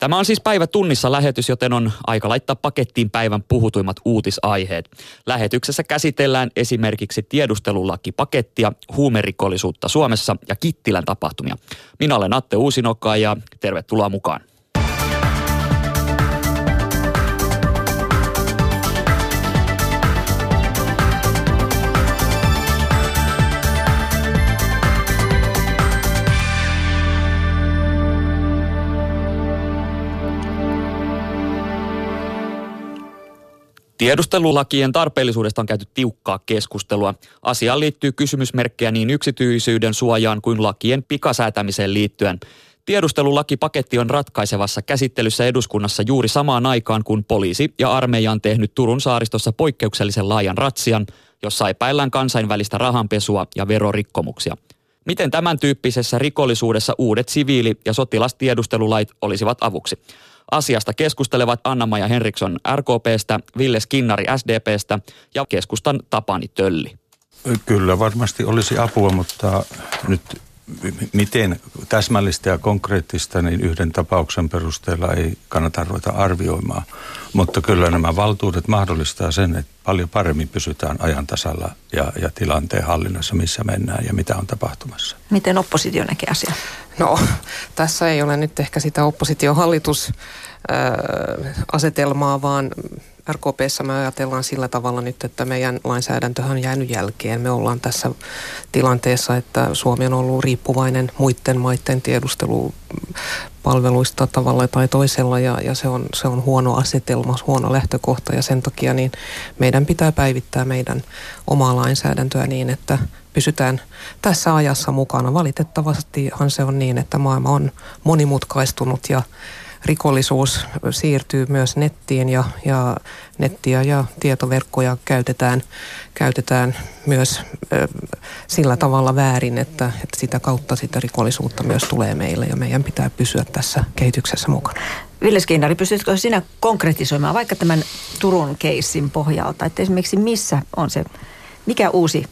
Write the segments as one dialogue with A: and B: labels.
A: Tämä on siis päivä tunnissa lähetys, joten on aika laittaa pakettiin päivän puhutuimmat uutisaiheet. Lähetyksessä käsitellään esimerkiksi tiedustelulakipakettia, huumerikollisuutta Suomessa ja Kittilän tapahtumia. Minä olen Atte Uusinokka ja tervetuloa mukaan. Tiedustelulakien tarpeellisuudesta on käyty tiukkaa keskustelua. Asiaan liittyy kysymysmerkkejä niin yksityisyyden suojaan kuin lakien pikasäätämiseen liittyen. Tiedustelulakipaketti on ratkaisevassa käsittelyssä eduskunnassa juuri samaan aikaan, kun poliisi ja armeija on tehnyt Turun saaristossa poikkeuksellisen laajan ratsian, jossa epäillään kansainvälistä rahanpesua ja verorikkomuksia. Miten tämän tyyppisessä rikollisuudessa uudet siviili- ja sotilastiedustelulait olisivat avuksi? Asiasta keskustelevat Anna-Maja Henriksson RKPstä, Ville Skinnari SDPstä ja keskustan Tapani Tölli.
B: Kyllä varmasti olisi apua, mutta nyt miten täsmällistä ja konkreettista, niin yhden tapauksen perusteella ei kannata ruveta arvioimaan. Mutta kyllä nämä valtuudet mahdollistaa sen, että paljon paremmin pysytään ajan tasalla ja, ja tilanteen hallinnassa, missä mennään ja mitä on tapahtumassa.
C: Miten oppositio näkee asiaa?
D: No, tässä ei ole nyt ehkä sitä oppositiohallitus asetelmaa, vaan RKPssä me ajatellaan sillä tavalla nyt, että meidän lainsäädäntöhän on jäänyt jälkeen. Me ollaan tässä tilanteessa, että Suomi on ollut riippuvainen muiden maiden tiedustelupalveluista tavalla tai toisella ja, ja se, on, se on huono asetelma, huono lähtökohta ja sen takia niin meidän pitää päivittää meidän omaa lainsäädäntöä niin, että pysytään tässä ajassa mukana. Valitettavastihan se on niin, että maailma on monimutkaistunut ja rikollisuus siirtyy myös nettiin ja, ja nettiä ja tietoverkkoja käytetään, käytetään myös ö, sillä tavalla väärin, että, että sitä kautta sitä rikollisuutta myös tulee meille ja meidän pitää pysyä tässä kehityksessä mukana.
C: Ville Skinnari, pystytkö sinä konkretisoimaan vaikka tämän Turun keissin pohjalta, että esimerkiksi missä on se, mikä uusi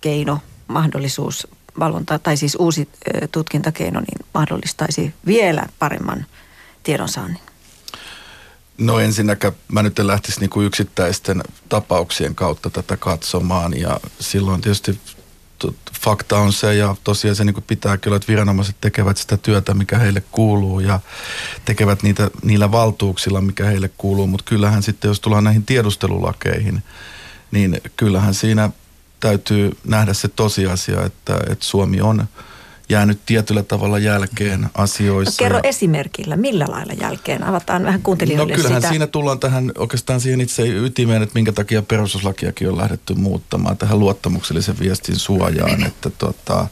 C: keino, mahdollisuus, valvonta tai siis uusi tutkintakeino niin mahdollistaisi vielä paremman tiedonsaannin?
E: No ensinnäkään mä nyt en lähtisi niin kuin yksittäisten tapauksien kautta tätä katsomaan ja silloin tietysti fakta on se ja tosiaan se niin pitää kyllä, että viranomaiset tekevät sitä työtä, mikä heille kuuluu ja tekevät niitä niillä valtuuksilla, mikä heille kuuluu, mutta kyllähän sitten jos tullaan näihin tiedustelulakeihin, niin kyllähän siinä täytyy nähdä se tosiasia, että, että Suomi on – jäänyt tietyllä tavalla jälkeen asioissa. No,
C: kerro esimerkillä, millä lailla jälkeen? Avataan vähän kuuntelijoille
E: No kyllähän
C: sitä.
E: siinä tullaan tähän oikeastaan siihen itse ytimeen, että minkä takia perustuslakiakin on lähdetty muuttamaan tähän luottamuksellisen viestin suojaan. Että tota,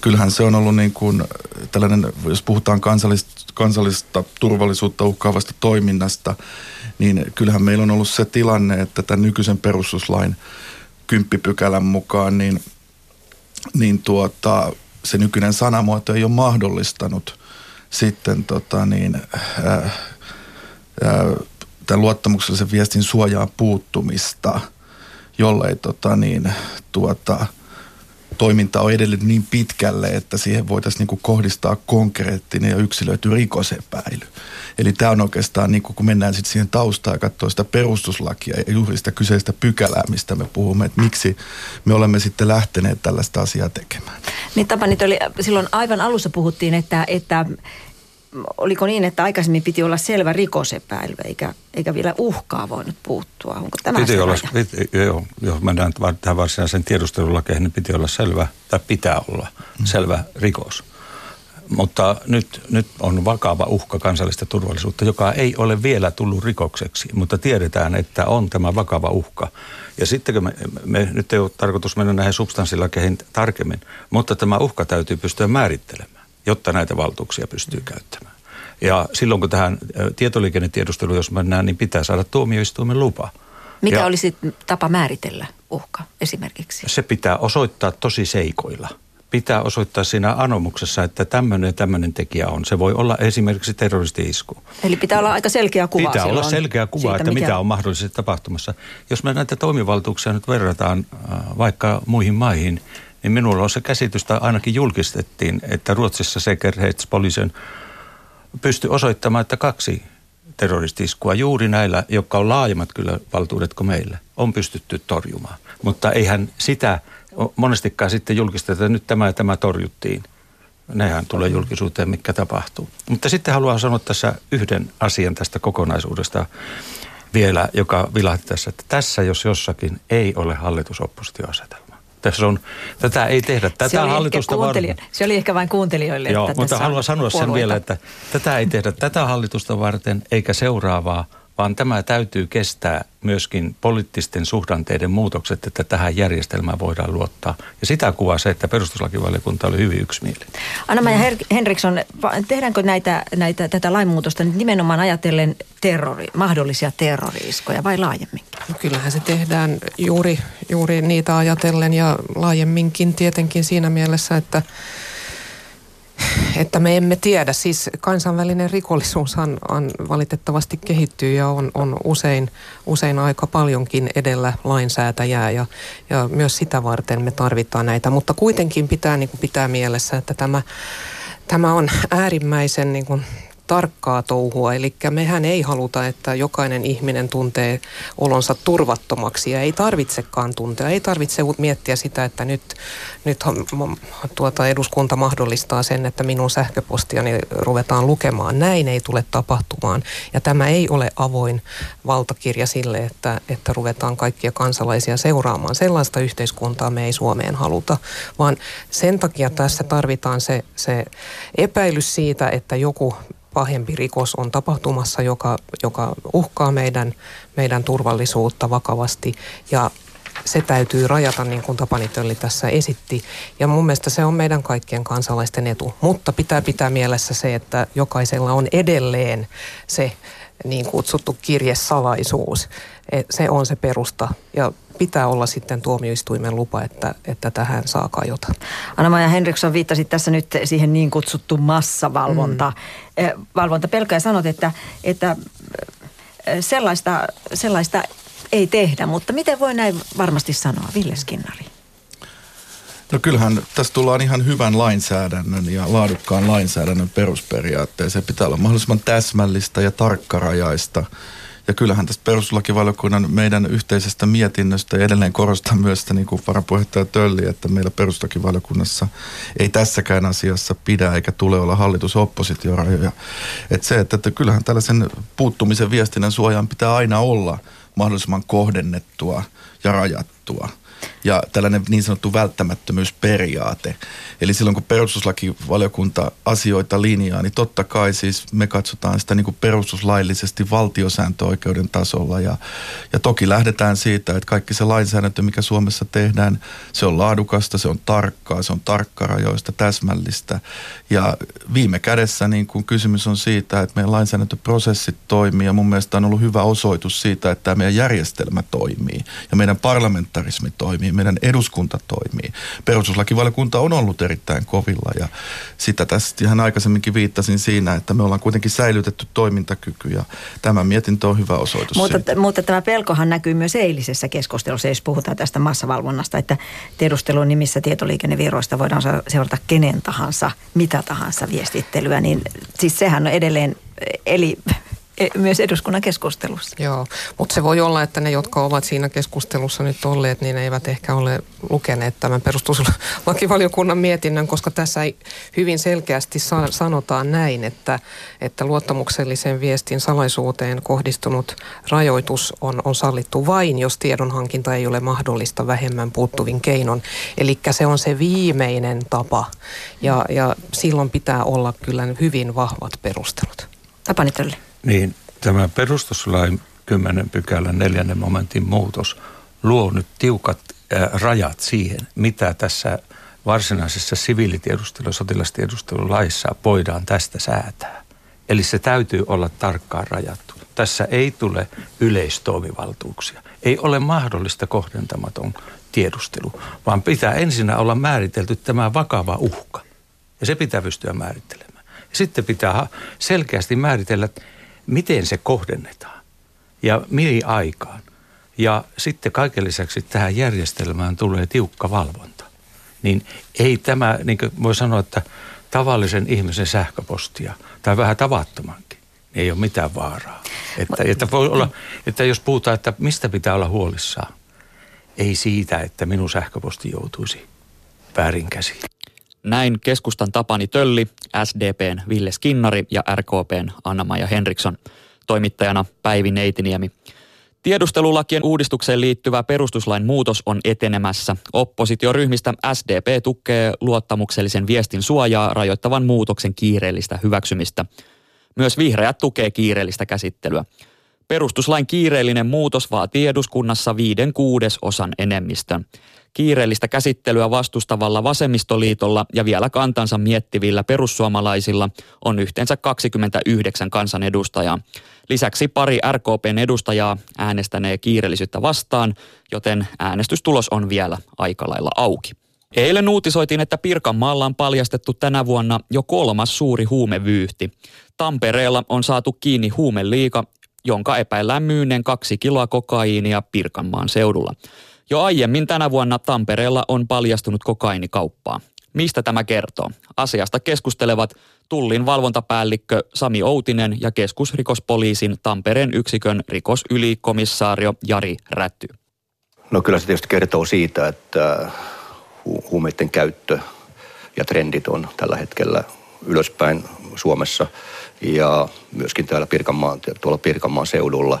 E: kyllähän se on ollut niin kuin tällainen, jos puhutaan kansallista, kansallista turvallisuutta uhkaavasta toiminnasta, niin kyllähän meillä on ollut se tilanne, että tämän nykyisen perustuslain kymppipykälän mukaan, niin, niin tuota, se nykyinen sanamuoto ei ole mahdollistanut sitten tota niin, ää, ää, tämän luottamuksellisen viestin suojaa puuttumista, jollei tota niin, tuota, toiminta on edelleen niin pitkälle, että siihen voitaisiin niin kohdistaa konkreettinen ja yksilöity rikosepäily. Eli tämä on oikeastaan, niin kun mennään sitten siihen taustaan ja katsoo sitä perustuslakia ja juuri sitä kyseistä pykälää, mistä me puhumme, että miksi me olemme sitten lähteneet tällaista asiaa tekemään.
C: Niin Tapani, oli, silloin aivan alussa puhuttiin, että, että oliko niin, että aikaisemmin piti olla selvä rikosepäily, eikä, eikä vielä uhkaa voinut puuttua? Onko tämä
B: piti olla, piti, joo, jos mennään tähän varsinaisen tiedustelulakeihin, niin piti olla selvä, tai pitää olla mm. selvä rikos. Mutta nyt, nyt on vakava uhka kansallista turvallisuutta, joka ei ole vielä tullut rikokseksi, mutta tiedetään, että on tämä vakava uhka. Ja sitten me, me, nyt ei ole tarkoitus mennä näihin substanssilakeihin tarkemmin, mutta tämä uhka täytyy pystyä määrittelemään, jotta näitä valtuuksia pystyy käyttämään. Ja silloin kun tähän tietoliikennetiedusteluun, jos mennään, niin pitää saada tuomioistuimen lupa.
C: Mikä ja olisi tapa määritellä uhka esimerkiksi?
B: Se pitää osoittaa tosi seikoilla – pitää osoittaa siinä anomuksessa, että tämmöinen tämmöinen tekijä on. Se voi olla esimerkiksi terroristi-isku.
C: Eli pitää olla aika selkeä kuva
B: Pitää olla selkeä kuva, siitä, että mikä... mitä on mahdollisesti tapahtumassa. Jos me näitä toimivaltuuksia nyt verrataan vaikka muihin maihin, niin minulla on se käsitys, tai ainakin julkistettiin, että Ruotsissa Säkerhetspolisen pysty osoittamaan, että kaksi terroristiskua juuri näillä, jotka on laajemmat kyllä valtuudet kuin meillä, on pystytty torjumaan. Mutta eihän sitä monestikaan sitten julkista, että nyt tämä ja tämä torjuttiin. Nehän tulee julkisuuteen, mikä tapahtuu. Mutta sitten haluan sanoa tässä yhden asian tästä kokonaisuudesta vielä, joka vilahti tässä, että tässä jos jossakin ei ole hallitusoppositioasetelma. Tässä on, tätä ei tehdä. Tätä
C: se, oli
B: hallitusta
C: varten. se oli ehkä vain kuuntelijoille.
B: Joo, että mutta haluan sanoa puolueita. sen vielä, että tätä ei tehdä tätä hallitusta varten eikä seuraavaa, vaan tämä täytyy kestää myöskin poliittisten suhdanteiden muutokset, että tähän järjestelmään voidaan luottaa. Ja sitä kuvaa se, että perustuslakivaliokunta oli hyvin yksimielinen.
C: Anna-Maja Henriksson, tehdäänkö näitä, näitä, tätä lainmuutosta nyt nimenomaan ajatellen terrori, mahdollisia terroriiskoja vai laajemminkin?
D: No kyllähän se tehdään juuri, juuri niitä ajatellen ja laajemminkin tietenkin siinä mielessä, että että me emme tiedä. Siis kansainvälinen rikollisuushan on valitettavasti kehittyy ja on, on usein, usein aika paljonkin edellä lainsäätäjää ja, ja myös sitä varten me tarvitaan näitä. Mutta kuitenkin pitää niin kuin pitää mielessä, että tämä, tämä on äärimmäisen niin kuin tarkkaa touhua. Eli mehän ei haluta, että jokainen ihminen tuntee olonsa turvattomaksi ja ei tarvitsekaan tuntea. Ei tarvitse miettiä sitä, että nyt, nyt tuota eduskunta mahdollistaa sen, että minun sähköpostiani ruvetaan lukemaan. Näin ei tule tapahtumaan. Ja tämä ei ole avoin valtakirja sille, että, että ruvetaan kaikkia kansalaisia seuraamaan. Sellaista yhteiskuntaa me ei Suomeen haluta, vaan sen takia tässä tarvitaan se, se epäilys siitä, että joku pahempi rikos on tapahtumassa, joka, joka uhkaa meidän, meidän turvallisuutta vakavasti ja se täytyy rajata, niin kuin Tapani Tölli tässä esitti. Ja mun mielestä se on meidän kaikkien kansalaisten etu. Mutta pitää pitää mielessä se, että jokaisella on edelleen se niin kutsuttu kirjesalaisuus. E, se on se perusta ja pitää olla sitten tuomioistuimen lupa, että, että tähän saa kajota.
C: Anna-Maja Henriksson viittasi tässä nyt siihen niin kutsuttu massavalvonta. Mm. E, valvontapelko ja sanot, että, että e, sellaista, sellaista ei tehdä, mutta miten voi näin varmasti sanoa, Ville Skinnari?
E: No kyllähän tässä tullaan ihan hyvän lainsäädännön ja laadukkaan lainsäädännön perusperiaatteeseen. Pitää olla mahdollisimman täsmällistä ja tarkkarajaista. Ja kyllähän tästä perustuslakivaliokunnan meidän yhteisestä mietinnöstä edelleen korostaa myös sitä niin kuin varapuheenjohtaja Tölli, että meillä perustuslakivaliokunnassa ei tässäkään asiassa pidä eikä tule olla hallitus-oppositiorajoja. Että se, että, että kyllähän tällaisen puuttumisen viestinnän suojaan pitää aina olla mahdollisimman kohdennettua ja rajattua – ja tällainen niin sanottu välttämättömyysperiaate. Eli silloin kun perustuslakivaliokunta asioita linjaa, niin totta kai siis me katsotaan sitä niin kuin perustuslaillisesti valtiosääntöoikeuden tasolla. Ja, ja toki lähdetään siitä, että kaikki se lainsäädäntö, mikä Suomessa tehdään, se on laadukasta, se on tarkkaa, se on tarkkarajoista, täsmällistä. Ja viime kädessä niin kuin kysymys on siitä, että meidän lainsäädäntöprosessit toimii ja mun mielestä on ollut hyvä osoitus siitä, että meidän järjestelmä toimii ja meidän parlamentarismi toimii meidän eduskunta toimii. Perustuslakivaliokunta on ollut erittäin kovilla ja sitä tässä ihan aikaisemminkin viittasin siinä, että me ollaan kuitenkin säilytetty toimintakyky ja tämä mietintö on hyvä osoitus
C: mutta,
E: siitä.
C: mutta tämä pelkohan näkyy myös eilisessä keskustelussa, jos puhutaan tästä massavalvonnasta, että tiedustelun nimissä tietoliikennevirroista voidaan seurata kenen tahansa, mitä tahansa viestittelyä, niin siis sehän on edelleen, eli myös eduskunnan keskustelussa.
D: Joo, mutta se voi olla, että ne, jotka ovat siinä keskustelussa nyt olleet, niin eivät ehkä ole lukeneet tämän perustuslakivaliokunnan mietinnön, koska tässä hyvin selkeästi sanotaan näin, että, että luottamuksellisen viestin salaisuuteen kohdistunut rajoitus on, on sallittu vain, jos tiedonhankinta ei ole mahdollista vähemmän puuttuvin keinon. Eli se on se viimeinen tapa ja, ja silloin pitää olla kyllä hyvin vahvat perustelut.
C: Tapani Tölli.
B: Niin, tämä perustuslain 10 pykälän neljännen momentin muutos luo nyt tiukat rajat siihen, mitä tässä varsinaisessa siviilitiedustelu- ja sotilastiedustelulaissa voidaan tästä säätää. Eli se täytyy olla tarkkaan rajattu. Tässä ei tule yleistoimivaltuuksia. Ei ole mahdollista kohdentamaton tiedustelu, vaan pitää ensin olla määritelty tämä vakava uhka. Ja se pitää pystyä määrittelemään. Ja sitten pitää selkeästi määritellä, miten se kohdennetaan ja mihin aikaan. Ja sitten kaiken lisäksi tähän järjestelmään tulee tiukka valvonta. Niin ei tämä, niin kuin voi sanoa, että tavallisen ihmisen sähköpostia tai vähän tavattomankin, niin ei ole mitään vaaraa. Että, että, voi olla, että jos puhutaan, että mistä pitää olla huolissaan, ei siitä, että minun sähköposti joutuisi väärin käsiin.
A: Näin keskustan Tapani Tölli, SDPn Ville Skinnari ja RKPn Anna-Maja Henriksson. Toimittajana Päivi Neitiniemi. Tiedustelulakien uudistukseen liittyvä perustuslain muutos on etenemässä. Oppositioryhmistä SDP tukee luottamuksellisen viestin suojaa rajoittavan muutoksen kiireellistä hyväksymistä. Myös vihreät tukee kiireellistä käsittelyä. Perustuslain kiireellinen muutos vaatii eduskunnassa viiden kuudesosan enemmistön. Kiireellistä käsittelyä vastustavalla vasemmistoliitolla ja vielä kantansa miettivillä perussuomalaisilla on yhteensä 29 kansanedustajaa. Lisäksi pari RKPn edustajaa äänestänee kiireellisyyttä vastaan, joten äänestystulos on vielä aika lailla auki. Eilen uutisoitiin, että Pirkanmaalla on paljastettu tänä vuonna jo kolmas suuri huumevyyhti. Tampereella on saatu kiinni huumeliika, jonka epäillään myynneen kaksi kiloa kokaiinia Pirkanmaan seudulla. Jo aiemmin tänä vuonna Tampereella on paljastunut kokaiinikauppaa. Mistä tämä kertoo? Asiasta keskustelevat Tullin valvontapäällikkö Sami Outinen ja keskusrikospoliisin Tampereen yksikön rikosylikomissaario Jari Rätty.
F: No kyllä se tietysti kertoo siitä, että hu- huumeiden käyttö ja trendit on tällä hetkellä ylöspäin Suomessa ja myöskin täällä Pirkanmaan, tuolla Pirkanmaan seudulla.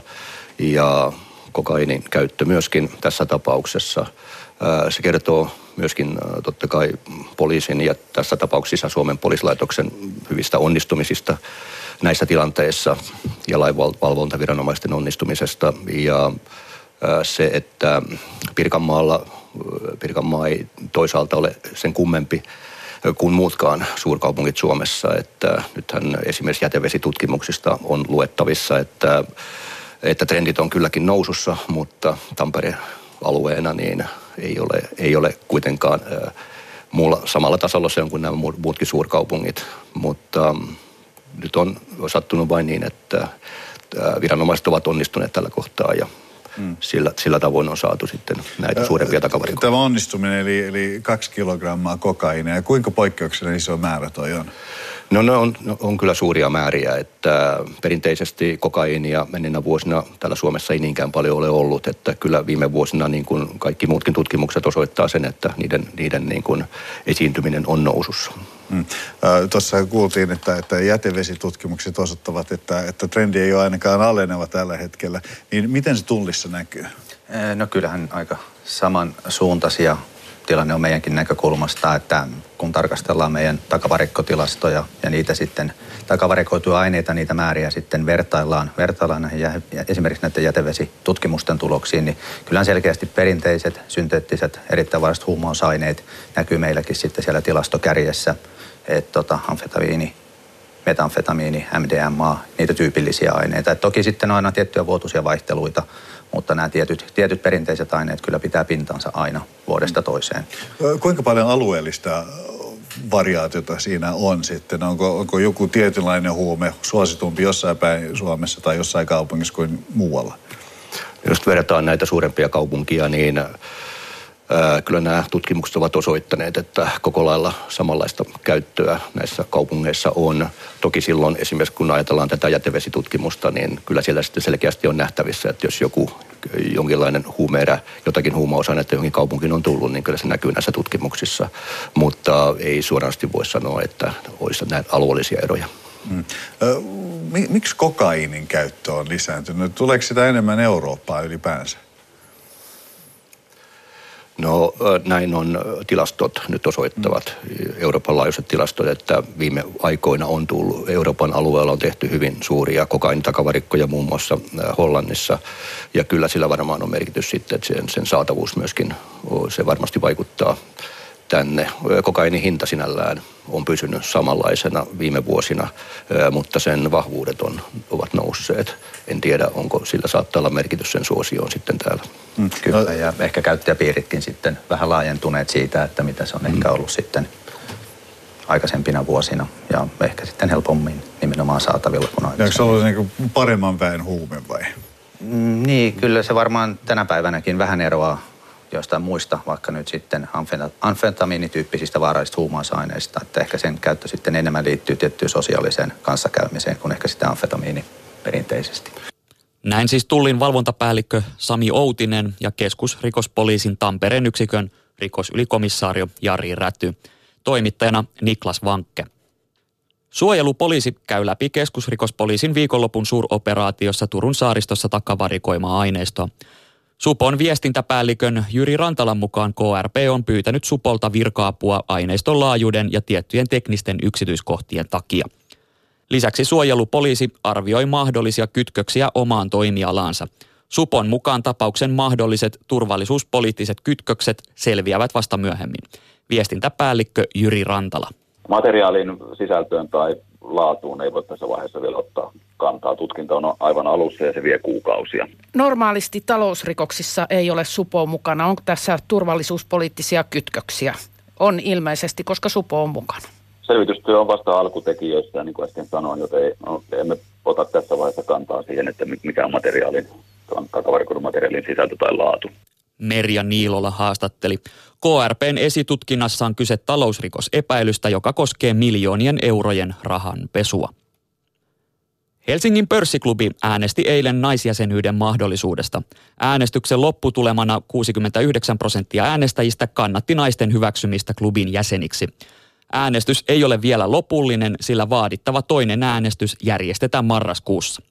F: Ja kokainin käyttö myöskin tässä tapauksessa. Se kertoo myöskin totta kai poliisin ja tässä tapauksessa Suomen poliisilaitoksen hyvistä onnistumisista näissä tilanteissa ja lainvalvontaviranomaisten onnistumisesta. Ja se, että Pirkanmaalla, Pirkanmaa ei toisaalta ole sen kummempi kuin muutkaan suurkaupungit Suomessa. Että nythän esimerkiksi jätevesitutkimuksista on luettavissa, että että trendit on kylläkin nousussa, mutta Tampere alueena niin ei ole, ei ole kuitenkaan muulla samalla tasolla se on kuin nämä muutkin suurkaupungit, mutta ähm, nyt on sattunut vain niin, että viranomaiset ovat onnistuneet tällä kohtaa ja mm. sillä, sillä tavoin on saatu sitten näitä suurempia takavarikoita.
G: Tämä onnistuminen eli, eli kaksi kilogrammaa kokainia, kuinka poikkeuksellinen iso määrä toi on?
F: No ne on, on kyllä suuria määriä, että perinteisesti kokaiinia menneinä vuosina täällä Suomessa ei niinkään paljon ole ollut, että kyllä viime vuosina niin kuin kaikki muutkin tutkimukset osoittaa sen, että niiden, niiden niin kuin esiintyminen on nousussa. Mm.
G: Tuossa kuultiin, että, että jätevesitutkimukset osoittavat, että, että trendi ei ole ainakaan aleneva tällä hetkellä. Niin miten se tullissa näkyy?
H: No kyllähän aika samansuuntaisia tilanne on meidänkin näkökulmasta, että kun tarkastellaan meidän takavarikkotilastoja ja niitä sitten takavarikoituja aineita, niitä määriä sitten vertaillaan, vertaillaan näihin jä, esimerkiksi näiden jätevesitutkimusten tuloksiin, niin kyllä selkeästi perinteiset, synteettiset, erittäin varaiset huumausaineet näkyy meilläkin sitten siellä tilastokärjessä, että tota, amfetamiini, metamfetamiini, MDMA, niitä tyypillisiä aineita. Et toki sitten on aina tiettyjä vuotuisia vaihteluita, mutta nämä tietyt, tietyt perinteiset aineet kyllä pitää pintansa aina vuodesta toiseen.
G: Kuinka paljon alueellista variaatiota siinä on sitten? Onko, onko joku tietynlainen huume suositumpi jossain päin Suomessa tai jossain kaupungissa kuin muualla?
F: Jos verrataan näitä suurempia kaupunkia, niin Kyllä nämä tutkimukset ovat osoittaneet, että koko lailla samanlaista käyttöä näissä kaupungeissa on. Toki silloin esimerkiksi kun ajatellaan tätä jätevesitutkimusta, niin kyllä siellä sitten selkeästi on nähtävissä, että jos joku jonkinlainen huumeerä, jotakin huumausainetta johonkin kaupunkiin on tullut, niin kyllä se näkyy näissä tutkimuksissa. Mutta ei suorasti voi sanoa, että olisi näitä alueellisia eroja. Hmm.
G: Miksi kokainin käyttö on lisääntynyt? Tuleeko sitä enemmän Eurooppaa ylipäänsä?
F: No näin on tilastot nyt osoittavat, Euroopan laajuiset tilastot, että viime aikoina on tullut, Euroopan alueella on tehty hyvin suuria kokainitakavarikkoja muun muassa Hollannissa. Ja kyllä sillä varmaan on merkitys sitten, että sen, sen saatavuus myöskin, se varmasti vaikuttaa tänne. Kokainin hinta sinällään on pysynyt samanlaisena viime vuosina, mutta sen vahvuudet on, ovat nousseet. En tiedä, onko sillä saattaa olla merkitys sen suosioon sitten täällä.
H: Mm, kyllä, ja ehkä käyttäjäpiiritkin sitten vähän laajentuneet siitä, että mitä se on mm. ehkä ollut sitten aikaisempina vuosina ja ehkä sitten helpommin nimenomaan saatavilla kuin aikaisemmin.
G: Onko se ollut niin paremman väen huume vai?
H: Mm, niin, kyllä se varmaan tänä päivänäkin vähän eroaa jostain muista, vaikka nyt sitten amfetamiinityyppisistä vaarallisista huumausaineista, että ehkä sen käyttö sitten enemmän liittyy tiettyyn sosiaaliseen kanssakäymiseen kuin ehkä sitä amfetamiini perinteisesti.
A: Näin siis Tullin valvontapäällikkö Sami Outinen ja keskusrikospoliisin Tampereen yksikön rikosylikomisaario Jari Räty. Toimittajana Niklas Vankke. Suojelupoliisi käy läpi keskusrikospoliisin viikonlopun suuroperaatiossa Turun saaristossa takavarikoimaa aineistoa. Supon viestintäpäällikön Jyri Rantalan mukaan KRP on pyytänyt Supolta virkaapua aineiston laajuuden ja tiettyjen teknisten yksityiskohtien takia. Lisäksi suojelupoliisi arvioi mahdollisia kytköksiä omaan toimialaansa. Supon mukaan tapauksen mahdolliset turvallisuuspoliittiset kytkökset selviävät vasta myöhemmin. Viestintäpäällikkö Jyri Rantala.
I: Materiaalin sisältöön tai laatuun ei voi tässä vaiheessa vielä ottaa kantaa. Tutkinta on aivan alussa ja se vie kuukausia.
J: Normaalisti talousrikoksissa ei ole Supo mukana. Onko tässä turvallisuuspoliittisia kytköksiä? On ilmeisesti, koska Supo on mukana.
I: Selvitystyö on vasta alkutekijöissä, niin kuin äsken sanoin, joten ei, no, emme ota tässä vaiheessa kantaa siihen, että mikä on materiaalin, takavarikoidun materiaalin sisältö tai laatu.
A: Merja Niilola haastatteli. KRPn esitutkinnassa on kyse talousrikosepäilystä, joka koskee miljoonien eurojen rahan pesua. Helsingin pörssiklubi äänesti eilen naisjäsenyyden mahdollisuudesta. Äänestyksen lopputulemana 69 prosenttia äänestäjistä kannatti naisten hyväksymistä klubin jäseniksi. Äänestys ei ole vielä lopullinen, sillä vaadittava toinen äänestys järjestetään marraskuussa.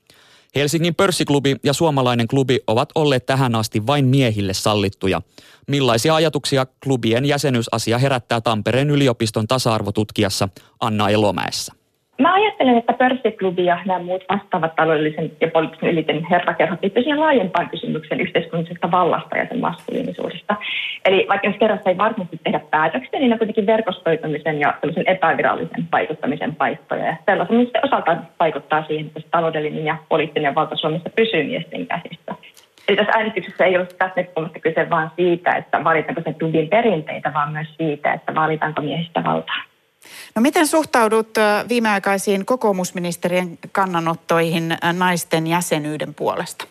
A: Helsingin pörssiklubi ja suomalainen klubi ovat olleet tähän asti vain miehille sallittuja. Millaisia ajatuksia klubien jäsenyysasia herättää Tampereen yliopiston tasa-arvotutkijassa Anna Elomäessä?
K: Mä ajattelen, että pörssiklubi ja nämä muut vastaavat taloudellisen ja poliittisen eliten herrakerhot liittyy siihen laajempaan kysymykseen yhteiskunnallisesta vallasta ja sen maskuliinisuudesta. Eli vaikka jos kerrassa ei varsinaisesti tehdä päätöksiä, niin ne kuitenkin verkostoitumisen ja epävirallisen vaikuttamisen paikkoja. Ja sellaisen se osaltaan vaikuttaa siihen, että taloudellinen ja poliittinen valta Suomessa pysyy miesten käsissä. Eli tässä äänestyksessä ei ollut tästä näkökulmasta kyse vain siitä, että valitaanko sen klubin perinteitä, vaan myös siitä, että valitaanko miehistä valtaa.
J: No miten suhtaudut viimeaikaisiin kokoomusministerien kannanottoihin naisten jäsenyyden puolesta?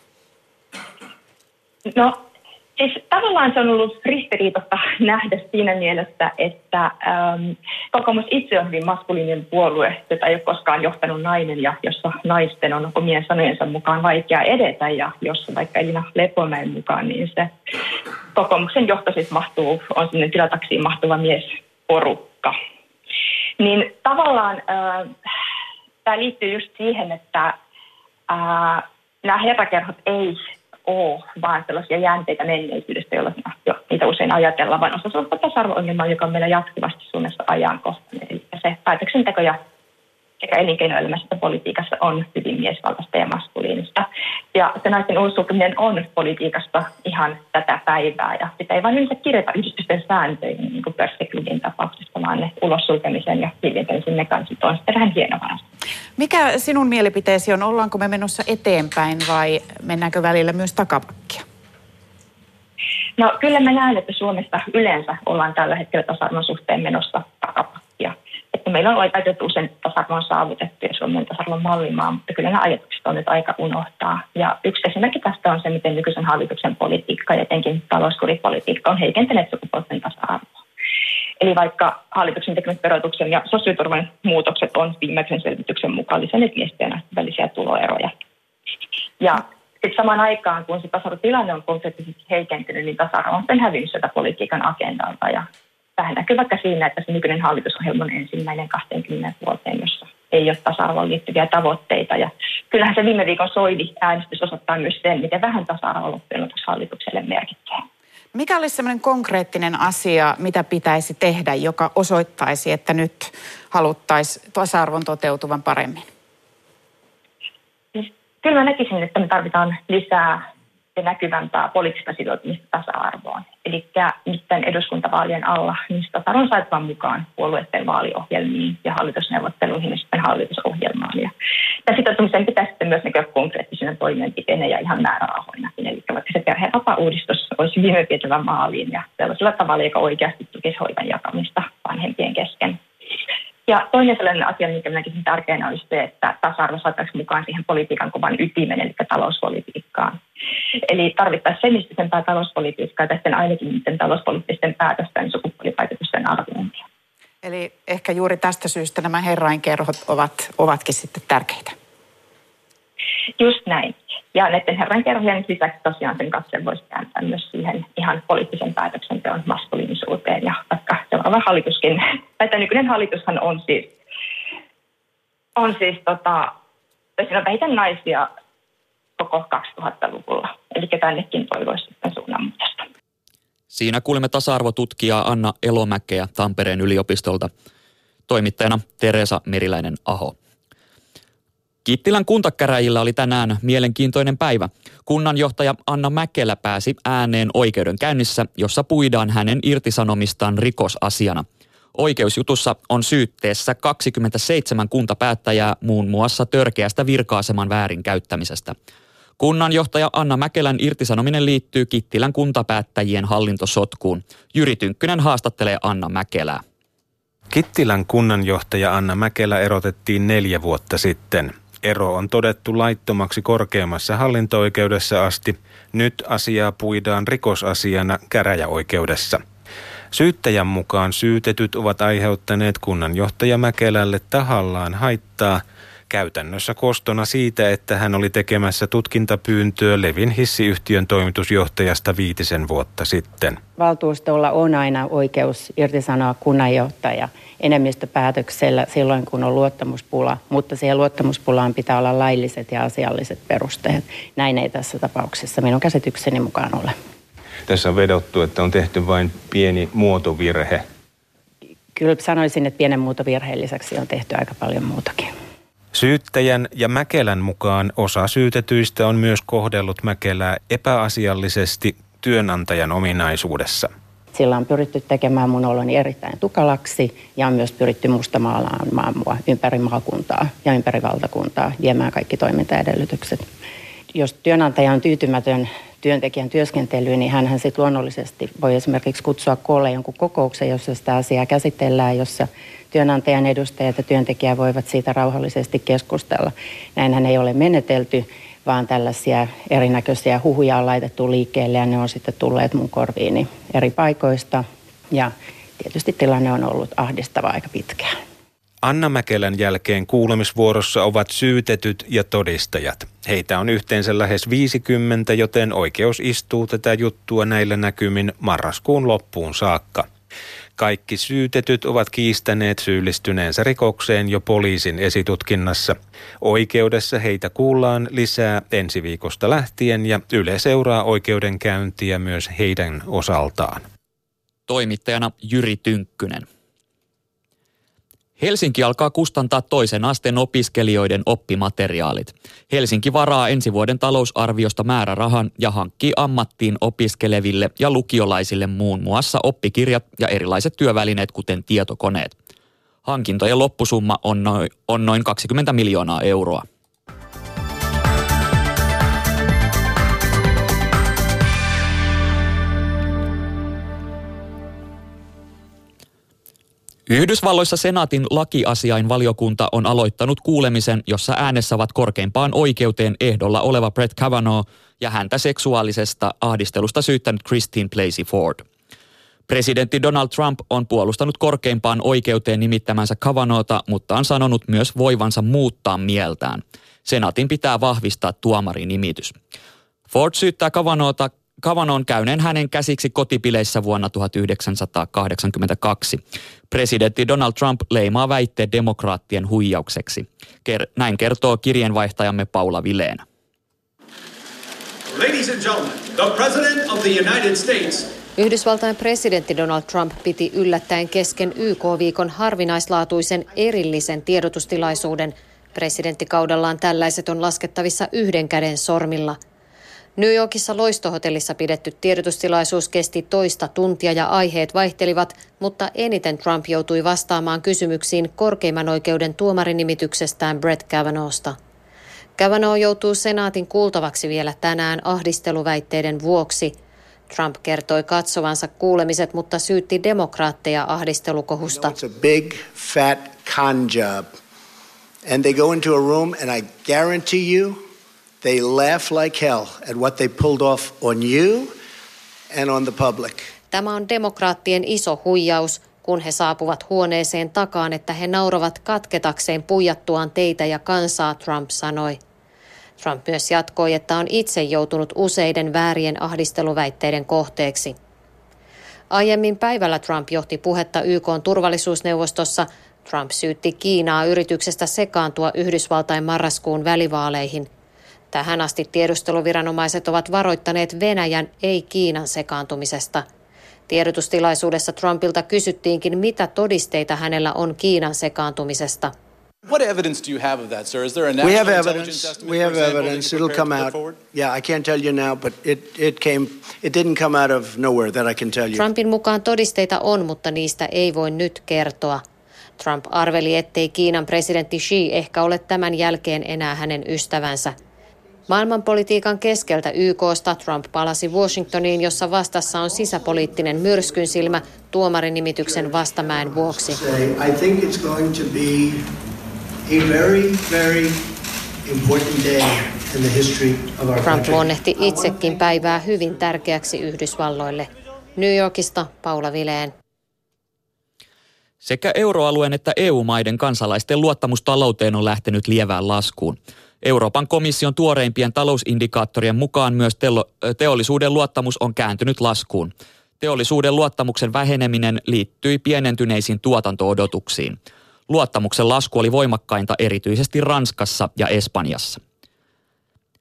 K: No siis tavallaan se on ollut ristiriitosta nähdä siinä mielessä, että ähm, kokoomus itse on hyvin maskuliininen puolue, jota ei ole koskaan johtanut nainen ja jossa naisten on omien sanojensa mukaan vaikea edetä ja jossa vaikka Elina Lepomäen mukaan, niin se kokoomuksen johto siis mahtuu, on sinne tilataksiin mahtuva miesporukka. Niin tavallaan äh, tämä liittyy just siihen, että äh, nämä herrakerhot ei ole vaan sellaisia jäänteitä menneisyydestä, joilla niitä usein ajatellaan, vaan osa sellaista tasa-arvo-ongelmaa, joka on meillä jatkuvasti Suomessa ajankohtainen. Eli se päätöksenteko ja sekä elinkeinoelämässä että politiikassa on hyvin miesvaltaista ja maskuliinista. Ja se naisten uudistuminen on politiikasta ihan tätä päivää ja sitä ei vain yleensä kirjata yhdistysten sääntöihin, niin kuin pörssiklubin tapauksessa, vaan ne ulossulkemisen ja hiljentämisen mekanismit on sitten vähän hienovarasta.
J: Mikä sinun mielipiteesi on, ollaanko me menossa eteenpäin vai mennäänkö välillä myös takapakkia?
K: No kyllä mä näen, että Suomessa yleensä ollaan tällä hetkellä tasa-arvon suhteen menossa takapakkia että meillä on ajatettu usein tasa-arvon saavutettu ja Suomi on tasa-arvon mallimaa, mutta kyllä nämä ajatukset on nyt aika unohtaa. Ja yksi esimerkki tästä on se, miten nykyisen hallituksen politiikka ja etenkin talouskuripolitiikka on heikentäneet sukupuolten tasa-arvoa. Eli vaikka hallituksen tekemät verotuksen ja sosiaaliturvan muutokset on viimeisen selvityksen mukaan lisänneet miesten välisiä tuloeroja. Ja sitten samaan aikaan, kun se tasa-arvotilanne on konkreettisesti heikentynyt, niin tasa-arvo on sen hävinnyt sieltä politiikan agendalta. Ja Tähän näkyy vaikka siinä, että se nykyinen hallitusohjelma on ensimmäinen 20 vuoteen, jossa ei ole tasa-arvoon liittyviä tavoitteita. Ja kyllähän se viime viikon soidi äänestys osoittaa myös sen, miten vähän tasa-arvoa loppujen hallitukselle merkitsee.
J: Mikä olisi sellainen konkreettinen asia, mitä pitäisi tehdä, joka osoittaisi, että nyt haluttaisiin tasa-arvon toteutuvan paremmin?
K: Siis kyllä mä näkisin, että me tarvitaan lisää ja näkyvämpää poliittista sitoutumista tasa-arvoon. Eli nyt eduskuntavaalien alla niin tasa-arvon saatava mukaan puolueiden vaaliohjelmiin ja hallitusneuvotteluihin ja sitten hallitusohjelmaan. Ja tämän sitoutumisen pitäisi sitten myös näkyä konkreettisena toimenpiteenä ja ihan määrärahoinakin. Eli vaikka se perhevapaa-uudistus olisi viime vietävä maaliin ja sellaisella tavalla, joka oikeasti tukisi hoivan jakamista vanhempien kesken. Ja toinen sellainen asia, mikä näkisin tärkeänä, olisi se, että tasa-arvo saataisiin mukaan siihen politiikan kuvan ytimen, eli talouspolitiikkaan. Eli tarvittaisiin feministisempää talouspolitiikkaa ja sitten ainakin niiden talouspoliittisten päätösten sukupuolivaikutusten arviointia.
J: Eli ehkä juuri tästä syystä nämä herrainkerhot ovat, ovatkin sitten tärkeitä.
K: Just näin. Ja näiden herrankerhojen lisäksi tosiaan sen katse voisi kääntää myös siihen ihan poliittisen päätöksenteon maskuliinisuuteen. Ja vaikka seuraava hallituskin, tai tämä nykyinen hallitushan on siis, on siis tota, siinä on vähiten naisia koko 2000-luvulla. Eli tännekin toivoisi sitten suunnanmuutosta.
A: Siinä kuulimme tasa-arvotutkija Anna Elomäkeä Tampereen yliopistolta. Toimittajana Teresa Meriläinen-Aho. Kittilän kuntakäräjillä oli tänään mielenkiintoinen päivä. Kunnanjohtaja Anna Mäkelä pääsi ääneen oikeudenkäynnissä, jossa puidaan hänen irtisanomistaan rikosasiana. Oikeusjutussa on syytteessä 27 kuntapäättäjää muun muassa törkeästä virkaaseman väärinkäyttämisestä. Kunnanjohtaja Anna Mäkelän irtisanominen liittyy Kittilän kuntapäättäjien hallintosotkuun. Jyri Tynkkynen haastattelee Anna Mäkelää.
L: Kittilän kunnanjohtaja Anna Mäkelä erotettiin neljä vuotta sitten. Ero on todettu laittomaksi korkeimmassa hallinto-oikeudessa asti. Nyt asiaa puidaan rikosasiana käräjäoikeudessa. Syyttäjän mukaan syytetyt ovat aiheuttaneet kunnanjohtaja Mäkelälle tahallaan haittaa – käytännössä kostona siitä, että hän oli tekemässä tutkintapyyntöä Levin hissiyhtiön toimitusjohtajasta viitisen vuotta sitten.
M: Valtuustolla on aina oikeus irtisanoa kunnanjohtaja enemmistöpäätöksellä silloin, kun on luottamuspula, mutta siihen luottamuspulaan pitää olla lailliset ja asialliset perusteet. Näin ei tässä tapauksessa minun käsitykseni mukaan ole.
L: Tässä on vedottu, että on tehty vain pieni muotovirhe.
M: Kyllä sanoisin, että pienen muotovirheen lisäksi on tehty aika paljon muutakin.
L: Syyttäjän ja Mäkelän mukaan osa syytetyistä on myös kohdellut Mäkelää epäasiallisesti työnantajan ominaisuudessa.
M: Sillä on pyritty tekemään mun oloni erittäin tukalaksi ja on myös pyritty mustamaalaamaan mua ympäri maakuntaa ja ympäri valtakuntaa viemään kaikki toimintaedellytykset. Jos työnantaja on tyytymätön työntekijän työskentelyyn, niin hän sitten luonnollisesti voi esimerkiksi kutsua koolle jonkun kokouksen, jossa sitä asiaa käsitellään, jossa työnantajan edustajat ja työntekijä voivat siitä rauhallisesti keskustella. Näinhän ei ole menetelty, vaan tällaisia erinäköisiä huhuja on laitettu liikkeelle ja ne on sitten tulleet mun korviini eri paikoista. Ja tietysti tilanne on ollut ahdistava aika pitkään.
L: Anna Mäkelän jälkeen kuulemisvuorossa ovat syytetyt ja todistajat. Heitä on yhteensä lähes 50, joten oikeus istuu tätä juttua näillä näkymin marraskuun loppuun saakka. Kaikki syytetyt ovat kiistäneet syyllistyneensä rikokseen jo poliisin esitutkinnassa. Oikeudessa heitä kuullaan lisää ensi viikosta lähtien ja Yle seuraa oikeudenkäyntiä myös heidän osaltaan.
A: Toimittajana Jyri Tynkkynen. Helsinki alkaa kustantaa toisen asteen opiskelijoiden oppimateriaalit. Helsinki varaa ensi vuoden talousarviosta määrärahan ja hankkii ammattiin opiskeleville ja lukiolaisille muun muassa oppikirjat ja erilaiset työvälineet, kuten tietokoneet. Hankintojen loppusumma on noin, on noin 20 miljoonaa euroa. Yhdysvalloissa senaatin lakiasiain valiokunta on aloittanut kuulemisen, jossa äänessä ovat korkeimpaan oikeuteen ehdolla oleva Brett Kavanaugh ja häntä seksuaalisesta ahdistelusta syyttänyt Christine Blasey Ford. Presidentti Donald Trump on puolustanut korkeimpaan oikeuteen nimittämänsä Kavanaughta, mutta on sanonut myös voivansa muuttaa mieltään. Senaatin pitää vahvistaa tuomarin nimitys. Ford syyttää Kavanaughta Kavanon käyneen hänen käsiksi kotipileissä vuonna 1982. Presidentti Donald Trump leimaa väitteet demokraattien huijaukseksi. Ker- näin kertoo kirjeenvaihtajamme Paula Vileen.
N: Ladies and gentlemen, the President of the United States
O: Yhdysvaltain presidentti Donald Trump piti yllättäen kesken YK-viikon harvinaislaatuisen erillisen tiedotustilaisuuden. Presidenttikaudellaan tällaiset on laskettavissa yhden käden sormilla – New Yorkissa loistohotellissa pidetty tiedotustilaisuus kesti toista tuntia ja aiheet vaihtelivat, mutta eniten Trump joutui vastaamaan kysymyksiin korkeimman oikeuden tuomarinimityksestään Brett Kavanaughsta. Kavanaugh joutuu senaatin kuultavaksi vielä tänään ahdisteluväitteiden vuoksi. Trump kertoi katsovansa kuulemiset, mutta syytti demokraatteja ahdistelukohusta.
N: You know,
P: con job. And they go into a room, and I guarantee you, they laugh like hell at what they pulled off on you and on the public.
O: Tämä on demokraattien iso huijaus, kun he saapuvat huoneeseen takaan, että he nauravat katketakseen puijattuaan teitä ja kansaa, Trump sanoi. Trump myös jatkoi, että on itse joutunut useiden väärien ahdisteluväitteiden kohteeksi. Aiemmin päivällä Trump johti puhetta YK turvallisuusneuvostossa. Trump syytti Kiinaa yrityksestä sekaantua Yhdysvaltain marraskuun välivaaleihin. Tähän asti tiedusteluviranomaiset ovat varoittaneet Venäjän ei Kiinan sekaantumisesta. Tiedotustilaisuudessa Trumpilta kysyttiinkin, mitä todisteita hänellä on Kiinan sekaantumisesta –
Q: What evidence do you have of that, sir? Is there a
P: national we have evidence. We have evidence. It'll come out. Yeah, I can't tell you now, but it, it came. It didn't come out of nowhere. That I can tell you.
O: Trumpin mukaan todisteita on, mutta niistä ei voi nyt kertoa. Trump arveli, ettei Kiinan presidentti Xi ehkä ole tämän jälkeen enää hänen ystävänsä. Maailmanpolitiikan keskeltä YKsta Trump palasi Washingtoniin, jossa vastassa on sisäpoliittinen myrskyn silmä tuomarinimityksen vastamäen vuoksi. I think it's going to be a very, very important day in the history of our Trump luonnehti itsekin päivää hyvin tärkeäksi Yhdysvalloille. New Yorkista Paula Vileen.
A: Sekä euroalueen että EU-maiden kansalaisten luottamus talouteen on lähtenyt lievään laskuun. Euroopan komission tuoreimpien talousindikaattorien mukaan myös teollisuuden luottamus on kääntynyt laskuun. Teollisuuden luottamuksen väheneminen liittyi pienentyneisiin tuotantoodotuksiin. Luottamuksen lasku oli voimakkainta erityisesti Ranskassa ja Espanjassa.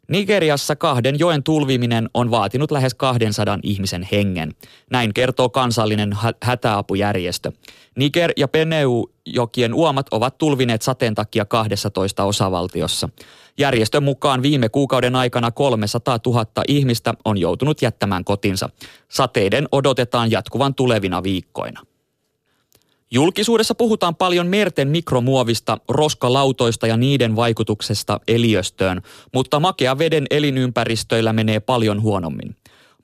A: Nigeriassa kahden joen tulviminen on vaatinut lähes 200 ihmisen hengen. Näin kertoo kansallinen hätäapujärjestö. Niger ja Peneu-jokien uomat ovat tulvineet sateen takia 12 osavaltiossa. Järjestön mukaan viime kuukauden aikana 300 000 ihmistä on joutunut jättämään kotinsa. Sateiden odotetaan jatkuvan tulevina viikkoina. Julkisuudessa puhutaan paljon merten mikromuovista, roskalautoista ja niiden vaikutuksesta eliöstöön, mutta makean veden elinympäristöillä menee paljon huonommin.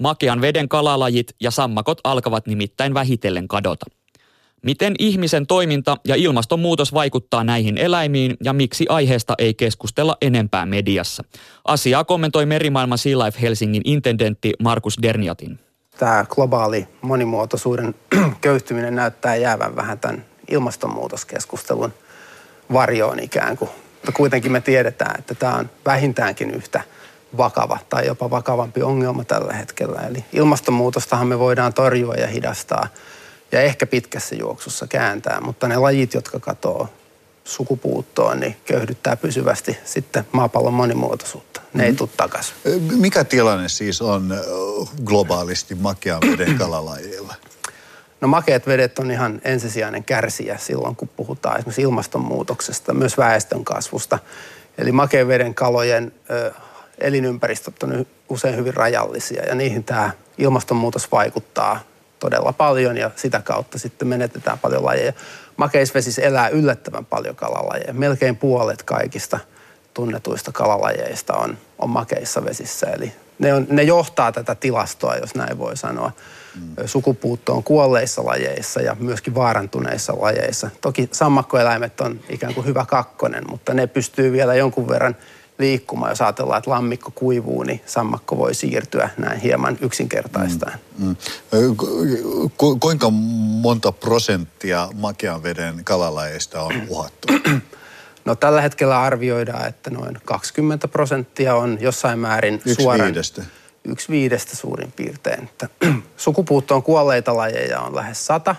A: Makean veden kalalajit ja sammakot alkavat nimittäin vähitellen kadota. Miten ihmisen toiminta ja ilmastonmuutos vaikuttaa näihin eläimiin ja miksi aiheesta ei keskustella enempää mediassa? Asiaa kommentoi Merimaailman Sea Life Helsingin intendentti Markus Derniatin
R: tämä globaali monimuotoisuuden köyhtyminen näyttää jäävän vähän tämän ilmastonmuutoskeskustelun varjoon ikään kuin. Mutta kuitenkin me tiedetään, että tämä on vähintäänkin yhtä vakava tai jopa vakavampi ongelma tällä hetkellä. Eli ilmastonmuutostahan me voidaan torjua ja hidastaa ja ehkä pitkässä juoksussa kääntää, mutta ne lajit, jotka katoaa sukupuuttoon, niin köyhdyttää pysyvästi sitten maapallon monimuotoisuutta. Ne ei mm. tule takaisin.
G: Mikä tilanne siis on globaalisti makean veden kalalajilla?
R: No makeat vedet on ihan ensisijainen kärsijä silloin, kun puhutaan esimerkiksi ilmastonmuutoksesta, myös väestön kasvusta. Eli makeen veden kalojen ö, elinympäristöt on usein hyvin rajallisia ja niihin tämä ilmastonmuutos vaikuttaa todella paljon ja sitä kautta sitten menetetään paljon lajeja. Makeisvesissä elää yllättävän paljon kalalajeja. Melkein puolet kaikista tunnetuista kalalajeista on, on makeissa vesissä. Eli ne, on, ne johtaa tätä tilastoa, jos näin voi sanoa. Mm. Sukupuutto on kuolleissa lajeissa ja myöskin vaarantuneissa lajeissa. Toki sammakkoeläimet on ikään kuin hyvä kakkonen, mutta ne pystyy vielä jonkun verran – liikkumaan. Jos ajatellaan, että lammikko kuivuu, niin sammakko voi siirtyä näin hieman yksinkertaistaan. Mm, mm.
G: Ku, kuinka monta prosenttia makean veden kalalajeista on uhattu?
R: No tällä hetkellä arvioidaan, että noin 20 prosenttia on jossain määrin
G: yksi suoran... Viidestä.
R: Yksi viidestä suurin piirtein. Sukupuuttoon kuolleita lajeja on lähes sata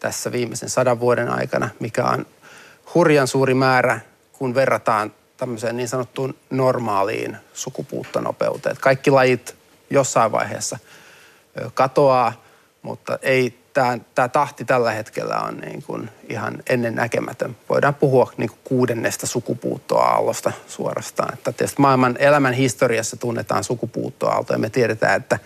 R: tässä viimeisen sadan vuoden aikana, mikä on hurjan suuri määrä, kun verrataan tämmöiseen niin sanottuun normaaliin sukupuuttonopeuteen. Kaikki lajit jossain vaiheessa katoaa, mutta ei tämä, tämä tahti tällä hetkellä on niin kuin ihan ennen näkemätön. Voidaan puhua niin kuin kuudennesta sukupuuttoaallosta suorastaan. Että tietysti maailman elämän historiassa tunnetaan sukupuuttoaaltoja. Me tiedetään, että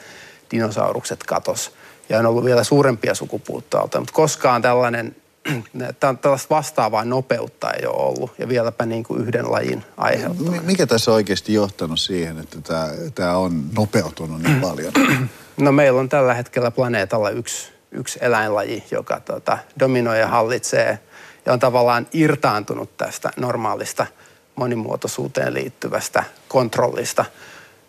R: dinosaurukset katos ja on ollut vielä suurempia sukupuuttoaaltoja, mutta koskaan tällainen tällaista vastaavaa nopeutta ei ole ollut ja vieläpä niin kuin yhden lajin aiheuttamana.
G: Mikä tässä on oikeasti johtanut siihen, että tämä, tämä on nopeutunut niin paljon?
R: No meillä on tällä hetkellä planeetalla yksi, yksi eläinlaji, joka tota, dominoi ja hallitsee ja on tavallaan irtaantunut tästä normaalista monimuotoisuuteen liittyvästä kontrollista.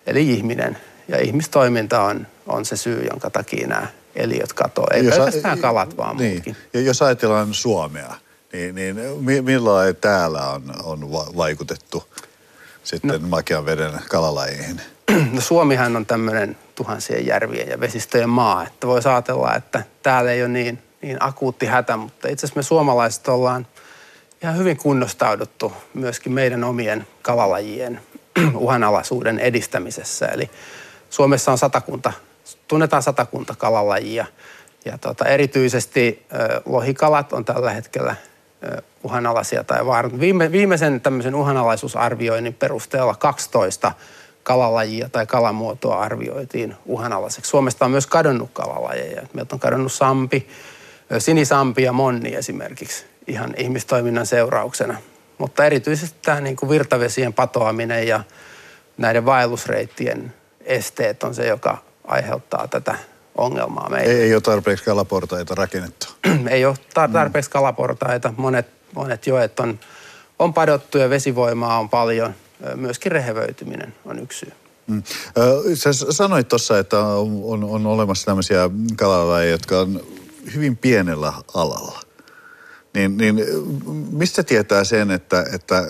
R: Eli ihminen ja ihmistoiminta on, on se syy, jonka takia nämä eliöt katoaa. Ei jos pelkästään a, kalat, vaan niin. muutkin.
G: Ja jos ajatellaan Suomea, niin, niin milloin täällä on, on vaikutettu sitten no, makean veden kalalajiin?
R: No Suomihan on tämmöinen tuhansien järvien ja vesistöjen maa, että voisi ajatella, että täällä ei ole niin, niin akuutti hätä, mutta itse asiassa me suomalaiset ollaan ihan hyvin kunnostauduttu myöskin meidän omien kalalajien uhanalaisuuden edistämisessä. Eli Suomessa on satakunta, tunnetaan satakunta kalalajia ja tota, erityisesti ö, lohikalat on tällä hetkellä ö, uhanalaisia tai vaarant. Viime, viimeisen tämmöisen uhanalaisuusarvioinnin perusteella 12 kalalajia tai kalamuotoa arvioitiin uhanalaiseksi. Suomesta on myös kadonnut kalalajeja. Meiltä on kadonnut sampi, sinisampi ja monni esimerkiksi ihan ihmistoiminnan seurauksena. Mutta erityisesti tämä niin kuin virtavesien patoaminen ja näiden vaellusreittien esteet on se, joka aiheuttaa tätä ongelmaa meille.
G: Ei, ei ole tarpeeksi kalaportaita rakennettu.
R: ei ole tar- tarpeeksi kalaportaita. Monet, monet joet on, on padottu ja vesivoimaa on paljon. Myöskin rehevöityminen on yksi syy. Mm.
G: Sä sanoit tuossa, että on, on, on olemassa tämmöisiä kalalajeja, jotka on hyvin pienellä alalla. Niin, niin mistä tietää sen, että, että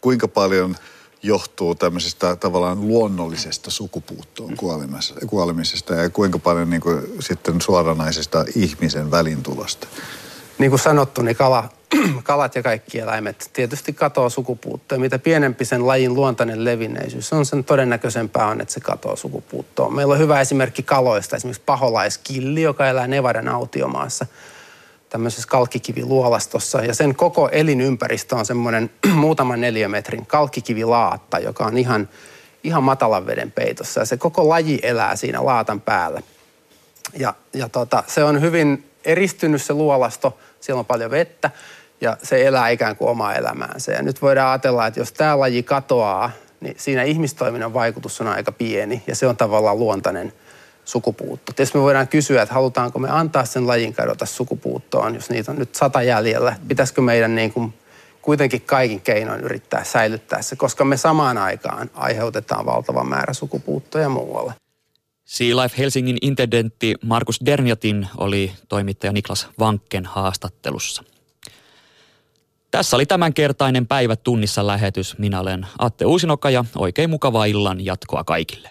G: kuinka paljon johtuu tämmöisestä tavallaan luonnollisesta sukupuuttoon kuolemisesta ja kuinka paljon niin kuin, sitten suoranaisesta ihmisen välintulosta?
R: Niin kuin sanottu, niin kala, kalat ja kaikki eläimet tietysti katoaa sukupuuttoon. Mitä pienempi sen lajin luontainen levinneisyys on, sen todennäköisempää on, että se katoaa sukupuuttoon. Meillä on hyvä esimerkki kaloista, esimerkiksi paholaiskilli, joka elää Nevadan autiomaassa – tämmöisessä kalkkikiviluolastossa. Ja sen koko elinympäristö on semmoinen muutaman neliömetrin kalkkikivilaatta, joka on ihan, ihan matalan veden peitossa. Ja se koko laji elää siinä laatan päällä. Ja, ja tota, se on hyvin eristynyt se luolasto, siellä on paljon vettä ja se elää ikään kuin omaa elämäänsä. Ja nyt voidaan ajatella, että jos tämä laji katoaa, niin siinä ihmistoiminnan vaikutus on aika pieni ja se on tavallaan luontainen sukupuutto. Tietysti me voidaan kysyä, että halutaanko me antaa sen lajin kadota sukupuuttoon, jos niitä on nyt sata jäljellä. Pitäisikö meidän niin kuin kuitenkin kaikin keinoin yrittää säilyttää se, koska me samaan aikaan aiheutetaan valtava määrä sukupuuttoja muualle.
A: Sea Life Helsingin intendentti Markus Derniatin oli toimittaja Niklas Vankken haastattelussa. Tässä oli tämänkertainen päivä tunnissa lähetys. Minä olen Atte Uusinoka ja oikein mukavaa illan jatkoa kaikille.